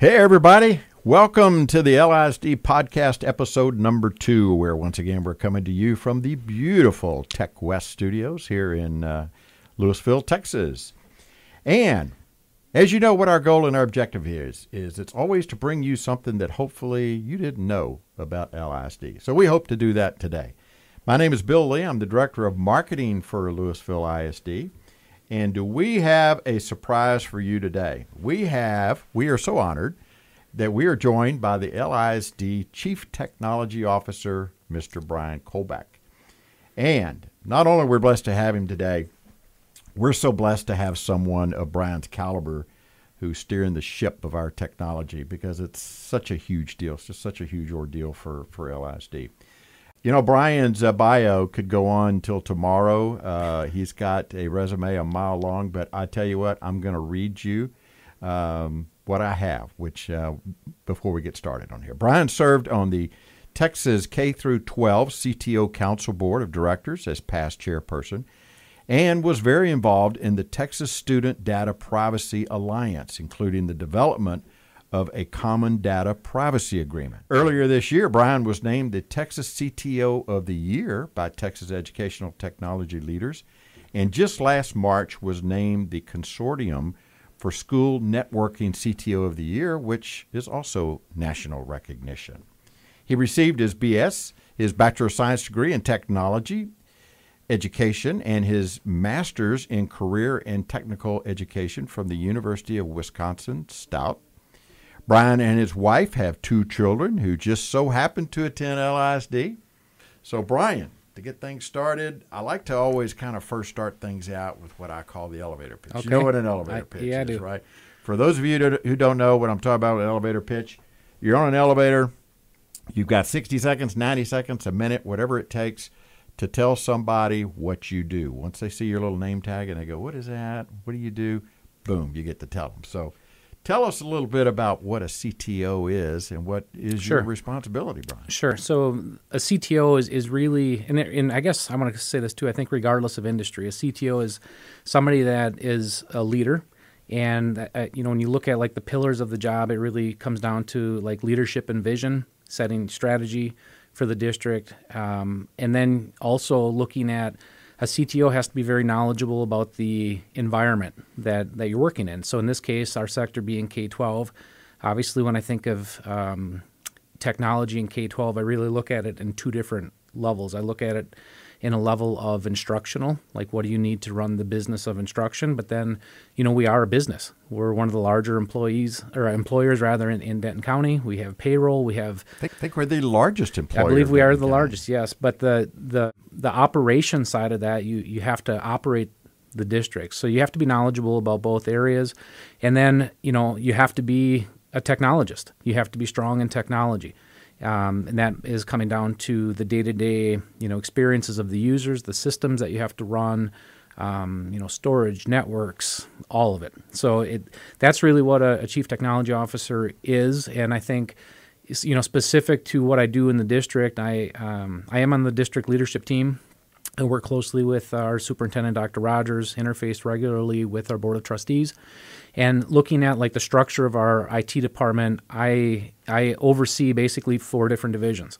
Hey, everybody. Welcome to the LISD podcast episode number two, where once again we're coming to you from the beautiful Tech West studios here in uh, Lewisville, Texas. And as you know, what our goal and our objective is, is it's always to bring you something that hopefully you didn't know about LISD. So we hope to do that today. My name is Bill Lee. I'm the Director of Marketing for Lewisville ISD. And do we have a surprise for you today? We have, we are so honored that we are joined by the LISD Chief Technology Officer, Mr. Bryon Kolbeck. And not only we're blessed to have him today, we're so blessed to have someone of Bryon's caliber who's steering the ship of our technology because it's such a huge deal. It's just such a huge ordeal for, for LISD. You know, Bryon's uh, bio could go on till tomorrow. Uh, he's got a resume a mile long, but I tell you what, I'm going to read you um, what I have, which uh, before we get started on here. Bryon served on the Texas K through 12 CTO Council Board of Directors as past chairperson and was very involved in the Texas Student Data Privacy Alliance, including the development of a common data privacy agreement. Earlier this year, Bryon was named the Texas CTO of the Year by Texas Educational Technology Leaders, and just last March was named the Consortium for School Networking CTO of the Year, which is also national recognition. He received his BS, his Bachelor of Science degree in Technology Education, and his Master's in Career and Technical Education from the University of Wisconsin Stout. Bryon and his wife have two children who just so happen to attend LISD. So, Bryon, to get things started, I like to always kind of first start things out with what I call the elevator pitch. Okay. You know what an elevator I- pitch yeah, I is, do. right? For those of you that- who don't know what I'm talking about with an elevator pitch, you're on an elevator, you've got 60 seconds, 90 seconds, a minute, whatever it takes to tell somebody what you do. Once they see your little name tag and they go, What is that? What do you do? Boom, you get to tell them. So, tell us a little bit about what a CTO is and what is your responsibility, Bryon. Sure. So a CTO is, is really, and, it- and I guess I want to say this too. I think regardless of industry, a CTO is somebody that is a leader. And uh, you know, when you look at like the pillars of the job, it really comes down to like leadership and vision, setting strategy for the district, um, and then also looking at a CTO has to be very knowledgeable about the environment that, that you're working in. So in this case, our sector being K 12, obviously when I think of um, technology in K 12, I really look at it in two different levels. I look at it in a level of instructional, like what do you need to run the business of instruction? But then, you know, we are a business. We're one of the larger employees or employers rather in, in Denton County. We have payroll, we have I think, think we're the largest employer. I believe we are the County. largest, yes. But the the the operation side of that, you you have to operate the district, so you have to be knowledgeable about both areas, and then you know you have to be a technologist. You have to be strong in technology, um, and that is coming down to the day to day you know experiences of the users, the systems that you have to run. Um, you know, storage, networks, all of it. So it that's really what a, a chief technology officer is, and I think you know specific to what I do in the district. I um, I am on the district leadership team. I work closely with our superintendent, Dr. Rogers, interface regularly with our board of trustees, and looking at like the structure of our IT department. I I oversee basically four different divisions.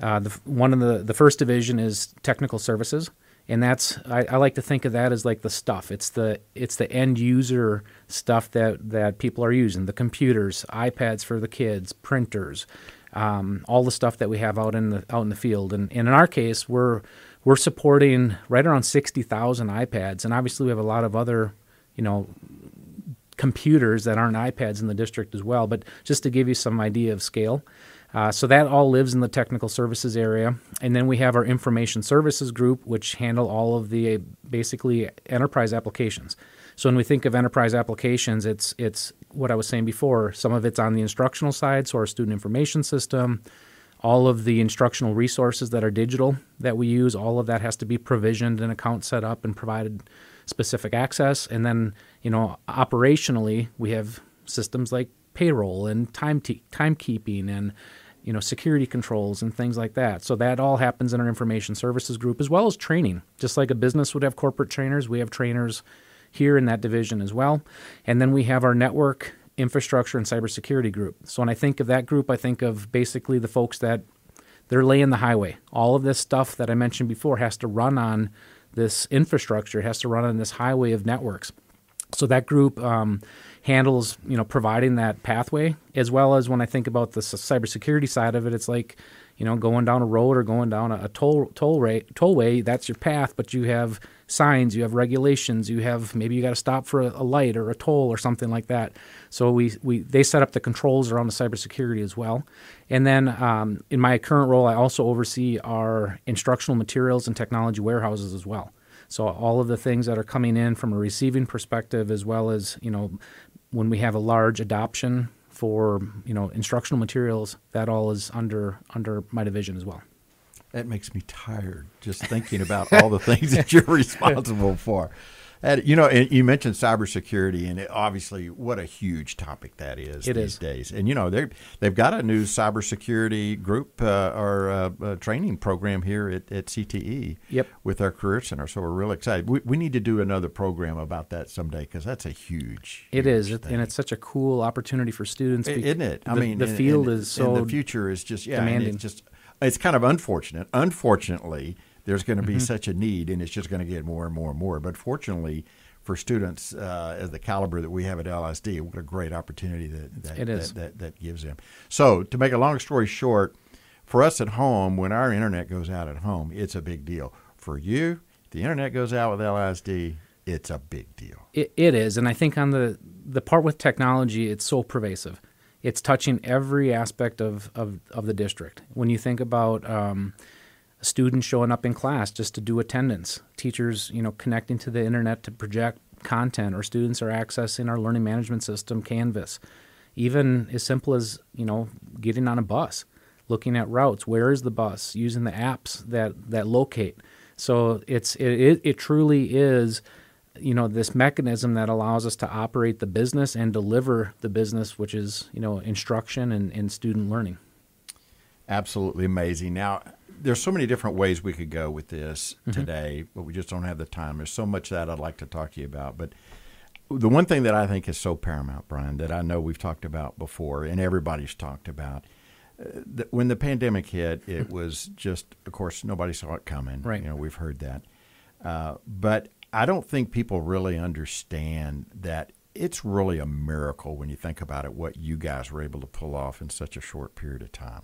Uh, the, one of the the first division is technical services, and that's I, I like to think of that as like the stuff. It's the it's the end user stuff that that people are using: the computers, iPads for the kids, printers, um, all the stuff that we have out in the out in the field. And, and in our case, we're we're supporting right around sixty thousand iPads, and obviously we have a lot of other you know computers that aren't iPads in the district as well. But just to give you some idea of scale. Uh, so that all lives in the technical services area, and then we have our information services group, which handle all of the uh, basically enterprise applications. So when we think of enterprise applications, it's it's what I was saying before. Some of it's on the instructional side, so our student information system, all of the instructional resources that are digital that we use, all of that has to be provisioned and account set up and provided specific access. And then, you know, operationally, we have systems like payroll and time t- timekeeping and you know security controls and things like that. So that all happens in our information services group as well as training. Just like a business would have corporate trainers, we have trainers here in that division as well. And then we have our network infrastructure and cybersecurity group. So when I think of that group, I think of basically the folks that they're laying the highway. All of this stuff that I mentioned before has to run on this infrastructure. It has to run on this highway of networks. So that group um, handles, you know, providing that pathway, as well as when I think about the cybersecurity side of it, it's like, you know, going down a road or going down a, a toll toll rate tollway. That's your path, but you have signs, you have regulations, you have maybe you got to stop for a, a, light or a toll or something like that. So we, we they set up the controls around the cybersecurity as well. And then um, in my current role, I also oversee our instructional materials and technology warehouses as well. So all of the things that are coming in from a receiving perspective, as well as you know, when we have a large adoption for you know instructional materials, that all is under under my division as well. That makes me tired just thinking about all the things that you're responsible for. You know, and you mentioned cybersecurity, and it, obviously, what a huge topic that is it these is. days. And you know, they they've got a new cybersecurity group uh, or uh, training program here at, at CTE. Yep. With our career center, so we're really excited. We, we need to do another program about that someday because that's a huge. It is, thing. and it's such a cool opportunity for students. Isn't it? I the, mean, the and, field and, is so. the future is just yeah, demanding. it's just it's kind of unfortunate. Unfortunately, there's going to be mm-hmm. such a need, and it's just going to get more and more and more. But fortunately for students uh, as the caliber that we have at LSD, what a great opportunity that that, it is. that, that, that gives them. So, to make a long story short, for us at home, when our internet goes out at home, it's a big deal. For you, the internet goes out with LSD, it's a big deal. It, it is, and I think on the the part with technology, it's so pervasive. It's touching every aspect of of, of the district. When you think about um, students showing up in class just to do attendance, teachers, you know, connecting to the internet to project content, or students are accessing our learning management system, Canvas. Even as simple as, you know, getting on a bus, looking at routes, where is the bus, using the apps that, that locate. So it's it, it truly is you know this mechanism that allows us to operate the business and deliver the business which is you know instruction and, and student learning absolutely amazing now there's so many different ways we could go with this mm-hmm. today, but we just don't have the time. There's so much that I'd like to talk to you about. But the one thing that I think is so paramount, Bryon, that I know we've talked about before and everybody's talked about, uh, when the pandemic hit, it was just, of course, nobody saw it coming. Right. You know, we've heard that. Uh, but I don't think people really understand that it's really a miracle when you think about it, what you guys were able to pull off in such a short period of time.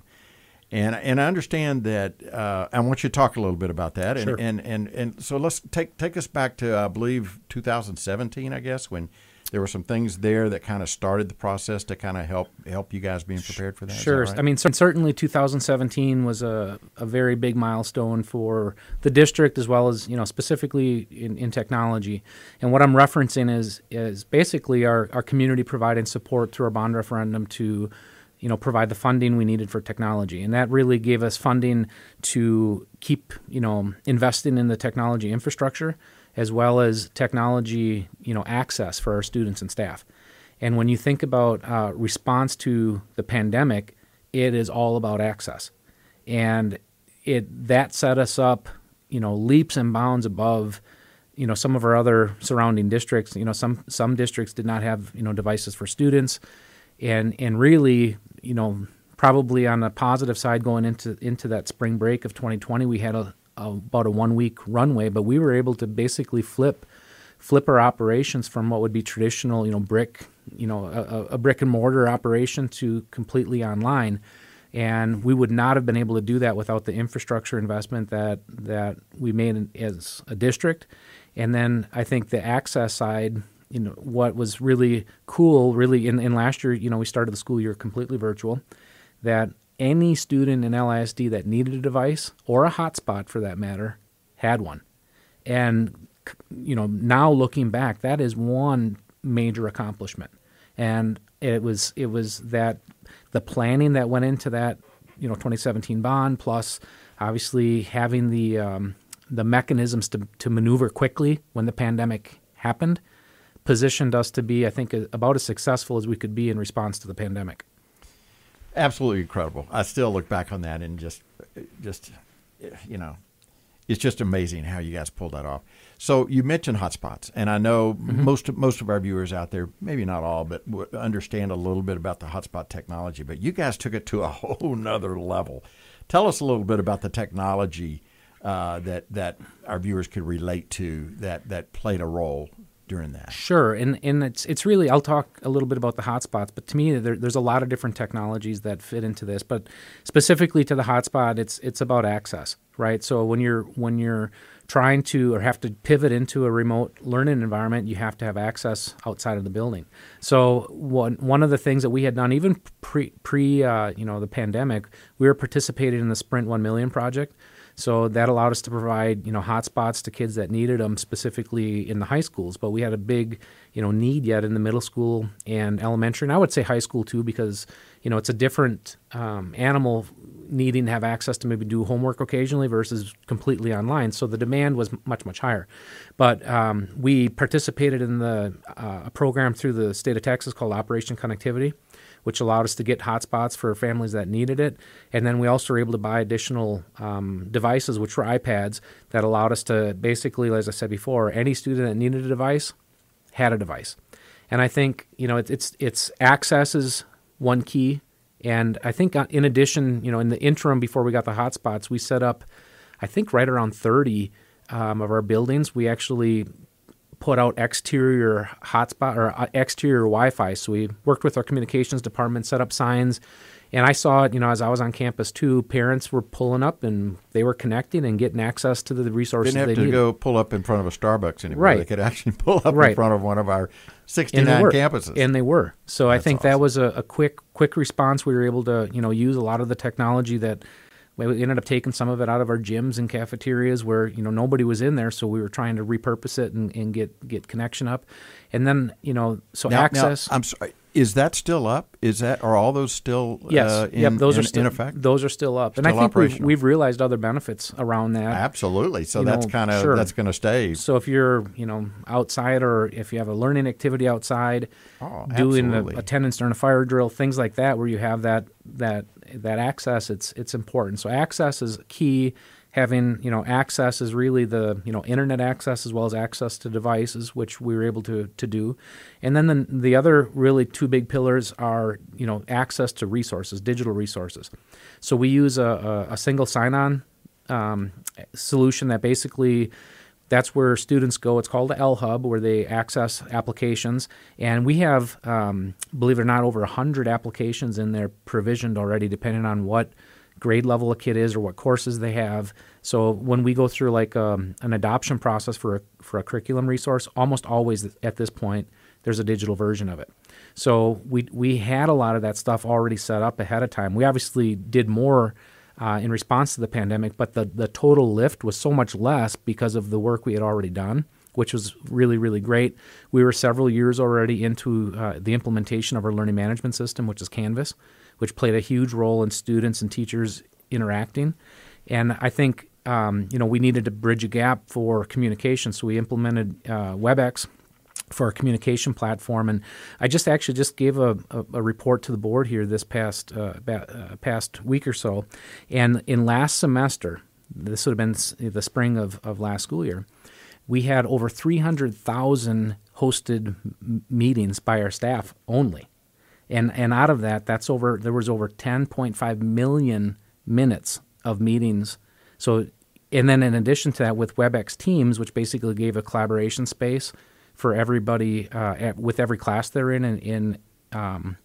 And and I understand that. Uh, I want you to talk a little bit about that. And, sure. and, and and so let's take take us back to I believe 2017, I guess, when there were some things there that kind of started the process to kind of help help you guys being prepared for that. Sure. That right? I mean, certainly 2017 was a, a very big milestone for the district as well as you know specifically in, in technology. And what I'm referencing is is basically our, our community providing support through our bond referendum to you know provide the funding we needed for technology. And that really gave us funding to keep you know investing in the technology infrastructure as well as technology you know access for our students and staff. And when you think about uh, response to the pandemic it is all about access. And it that set us up you know leaps and bounds above you know some of our other surrounding districts. You know some some districts did not have you know devices for students. And and really you know, probably on the positive side going into into that spring break of 2020, we had a, a, about a one week runway, but we were able to basically flip flip our operations from what would be traditional, you know, brick, you know, a, a brick and mortar operation to completely online. And we would not have been able to do that without the infrastructure investment that that we made as a district. And then I think the access side you know what was really cool really in, in last year you know we started the school year completely virtual that any student in LISD that needed a device or a hotspot for that matter had one. And you know now looking back that is one major accomplishment. And it was it was that the planning that went into that you know 2017 bond plus obviously having the um, the mechanisms to, to maneuver quickly when the pandemic happened positioned us to be, I think, about as successful as we could be in response to the pandemic. Absolutely incredible. I still look back on that and just, just, you know, it's just amazing how you guys pulled that off. So you mentioned hotspots, and I know mm-hmm. most of, most of our viewers out there, maybe not all, but understand a little bit about the hotspot technology. But you guys took it to a whole nother level. Tell us a little bit about the technology uh, that that our viewers could relate to that that played a role during that. Sure, and and it's it's really I'll talk a little bit about the hotspots, but to me there, there's a lot of different technologies that fit into this. But specifically to the hotspot, it's it's about access, right? So when you're when you're trying to or have to pivot into a remote learning environment, you have to have access outside of the building. So one one of the things that we had done even pre pre uh, you know the pandemic, we were participating in the Sprint One Million project. So that allowed us to provide, you know, hotspots to kids that needed them specifically in the high schools. But we had a big, you know, need yet in the middle school and elementary, and I would say high school too, because you know it's a different um, animal needing to have access to maybe do homework occasionally versus completely online. So the demand was much much higher. But um, we participated in the uh, a program through the state of Texas called Operation Connectivity which allowed us to get hotspots for families that needed it. And then we also were able to buy additional um, devices, which were iPads, that allowed us to basically, as I said before, any student that needed a device had a device. And I think you know it, it's it's access is one key. And I think uh, in addition, you know, in the interim before we got the hotspots, we set up, I think right around 30 um, of our buildings. We actually put out exterior hotspot or uh, exterior Wi-Fi. So we worked with our communications department, set up signs, and I saw it. You know, as I was on campus too, parents were pulling up and they were connecting and getting access to the resources. They didn't have to needed. go pull up in front of a Starbucks anymore. Right. They could actually pull up right. in front of one of our 69 and campuses. And they were. So That's I think awesome. that was a, a quick quick response. We were able to you know use a lot of the technology that we ended up taking some of it out of our gyms and cafeterias where you know nobody was in there, so we were trying to repurpose it and, and get get connection up, and then you know so now, access. Now, I'm sorry. Is that still up? Is that are all those still yes? Uh, in, yep, those in, are still in effect. Those are still up, still and I think we've, we've, realized other benefits around that. Absolutely. So that's kind of sure. that's going to stay. So if you're you know outside or if you have a learning activity outside, oh, doing a, attendance during a fire drill, things like that, where you have that that that access it's it's important. So access is key. Having you know access is really the you know internet access as well as access to devices, which we were able to to do, and then the, the other really two big pillars are you know access to resources, digital resources. So we use a, a, a single sign-on um, solution that basically that's where students go. It's called the L Hub, where they access applications. And we have, um, believe it or not, over 100 applications in there provisioned already, depending on what grade level a kid is or what courses they have. So when we go through like um, an adoption process for a, for a curriculum resource, almost always at this point, there's a digital version of it. So we, we had a lot of that stuff already set up ahead of time. We obviously did more uh, in response to the pandemic, but the, the total lift was so much less because of the work we had already done, which was really, really great. We were several years already into uh, the implementation of our learning management system, which is Canvas, which played a huge role in students and teachers interacting. And I think um, you know we needed to bridge a gap for communication, so we implemented uh, WebEx for our communication platform. And I just actually just gave a, a, a report to the board here this past uh, uh, past week or so. And in last semester, this would have been the spring of, of last school year, we had over 300,000 hosted m- meetings by our staff only. And, and out of that, that's over. There was over 10.5 million minutes of meetings. So, and then in addition to that, with WebEx Teams, which basically gave a collaboration space for everybody uh, at, with every class they're in in in, um,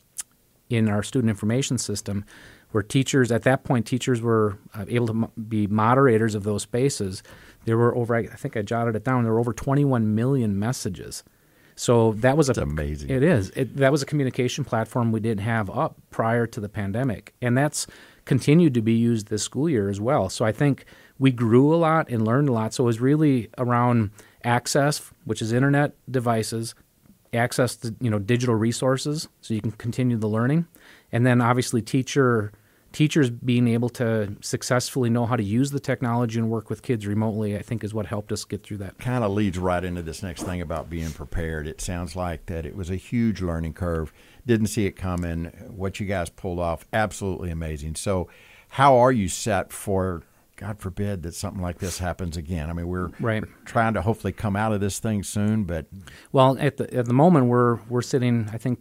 in our student information system, where teachers at that point teachers were uh, able to mo- be moderators of those spaces. There were over I think I jotted it down. There were over 21 million messages. So that was a, amazing. It is. It, that was a communication platform we didn't have up prior to the pandemic, and that's continued to be used this school year as well. So I think we grew a lot and learned a lot. So it was really around access, which is internet devices, access to you know digital resources, so you can continue the learning, and then obviously teacher teachers being able to successfully know how to use the technology and work with kids remotely, I think, is what helped us get through that. Kind of leads right into this next thing about being prepared. It sounds like that it was a huge learning curve. Didn't see it coming. What you guys pulled off, absolutely amazing. So, how are you set for God forbid that something like this happens again. I mean, we're Right. trying to hopefully come out of this thing soon, but Well, at the at the moment we're we're sitting, I think,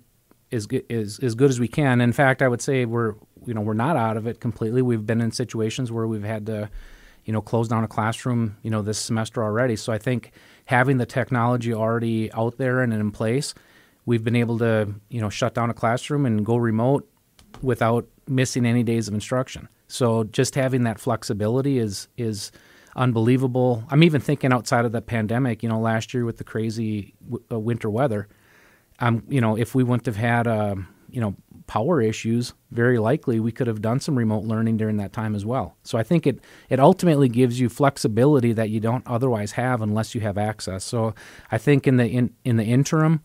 as good as as good as we can. In fact, I would say we're you know we're not out of it completely. We've been in situations where we've had to, you know, close down a classroom, you know, this semester already. So I think having the technology already out there and in place, we've been able to you know shut down a classroom and go remote without missing any days of instruction. So just having that flexibility is is unbelievable. I'm even thinking outside of the pandemic. You know, last year with the crazy w- uh, winter weather, um, you know, if we wouldn't have had uh, you know power issues, very likely we could have done some remote learning during that time as well. So I think it it ultimately gives you flexibility that you don't otherwise have unless you have access. So I think in the in in the interim,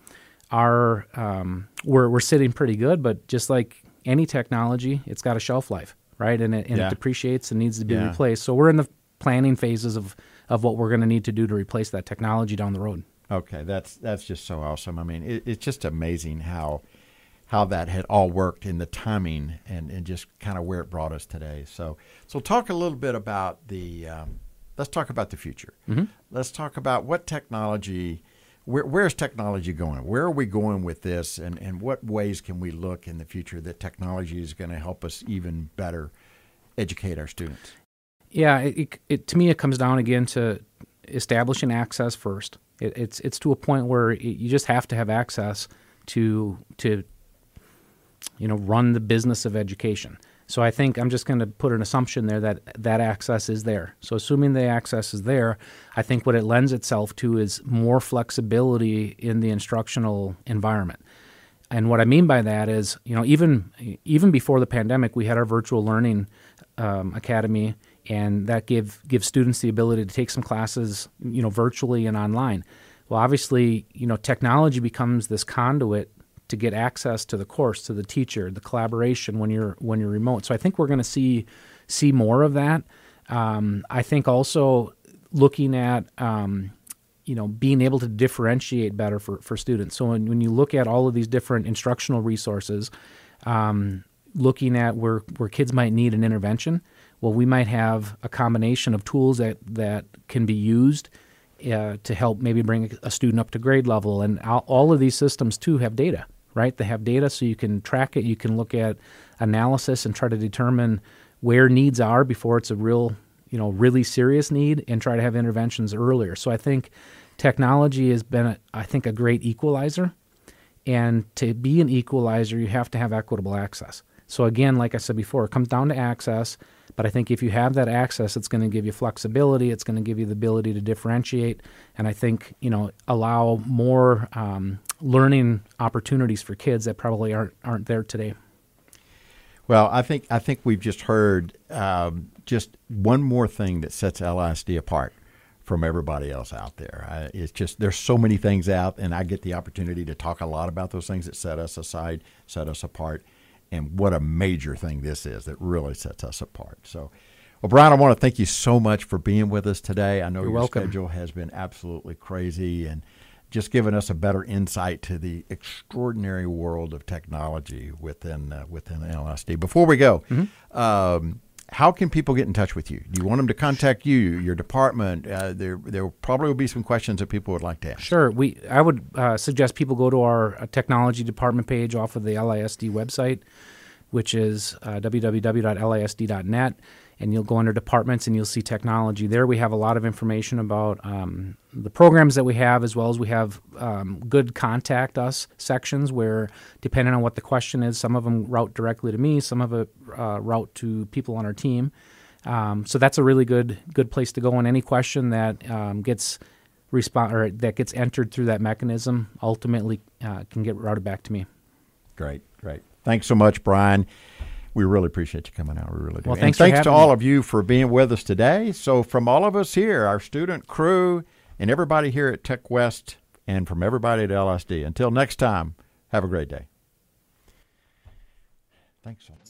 our um, we're we're sitting pretty good, but just like any technology, it's got a shelf life, right? And it, and Yeah. it depreciates and needs to be Yeah. replaced. So we're in the planning phases of of what we're going to need to do to replace that technology down the road. Okay, that's that's just so awesome. I mean, it, it's just amazing how how that had all worked in the timing and, and just kind of where it brought us today. So so talk a little bit about the um, let's talk about the future. Mm-hmm. Let's talk about what technology. Where, where's technology going? Where are we going with this, and, and what ways can we look in the future that technology is going to help us even better educate our students? Yeah, it, it, to me it comes down again to establishing access first. It, it's it's to a point where you just have to have access to to you know run the business of education. So I think I'm just going to put an assumption there that that access is there. So assuming the access is there, I think what it lends itself to is more flexibility in the instructional environment. And what I mean by that is, you know, even even before the pandemic, we had our virtual learning um, academy, and that give gives students the ability to take some classes, you know, virtually and online. Well, obviously, you know, technology becomes this conduit to get access to the course, to the teacher, the collaboration when you're when you're remote. So I think we're going to see see more of that. Um, I think also looking at um, you know being able to differentiate better for, for students so when, when you look at all of these different instructional resources um, looking at where, where kids might need an intervention well we might have a combination of tools that, that can be used uh, to help maybe bring a student up to grade level and all, all of these systems too have data right? They have data so you can track it. You can look at analysis and try to determine where needs are before it's a real you know really serious need and try to have interventions earlier. So i think technology has been a, i think a great equalizer. And to be an equalizer you have to have equitable access. So again like i said before it comes down to access but i think if you have that access it's going to give you flexibility it's going to give you the ability to differentiate and i think you know allow more um, learning opportunities for kids that probably aren't aren't there today Well, I think I think we've just heard um, just one more thing that sets LISD apart from everybody else out there. I, it's just there's so many things out, and I get the opportunity to talk a lot about those things that set us aside, set us apart, and what a major thing this is that really sets us apart. So, well, Bryon, I want to thank you so much for being with us today. I know You're your welcome. schedule has been absolutely crazy, and just giving us a better insight to the extraordinary world of technology within uh, within LSD. Before we go, Mm-hmm. um, how can people get in touch with you? Do you want them to contact you, your department? Uh, there there probably will be some questions that people would like to ask. Sure. We I would uh, suggest people go to our uh, technology department page off of the LISD website, which is uh, www.lisd.net, and you'll go under departments and you'll see technology. There we have a lot of information about um, the programs that we have, as well as we have um, good contact us sections where, depending on what the question is, some of them route directly to me, some of it uh, route to people on our team. Um, so that's a really good good place to go. And any question that um, gets respond or that gets entered through that mechanism ultimately uh, can get routed back to me. Great, great. Thanks so much, Bryon. We really appreciate you coming out. We really do. Well, and thanks for thanks to all me. of you for being with us today. So, from all of us here, our student crew, and everybody here at Tech West, and from everybody at LSD, until next time, have a great day. Thanks so much.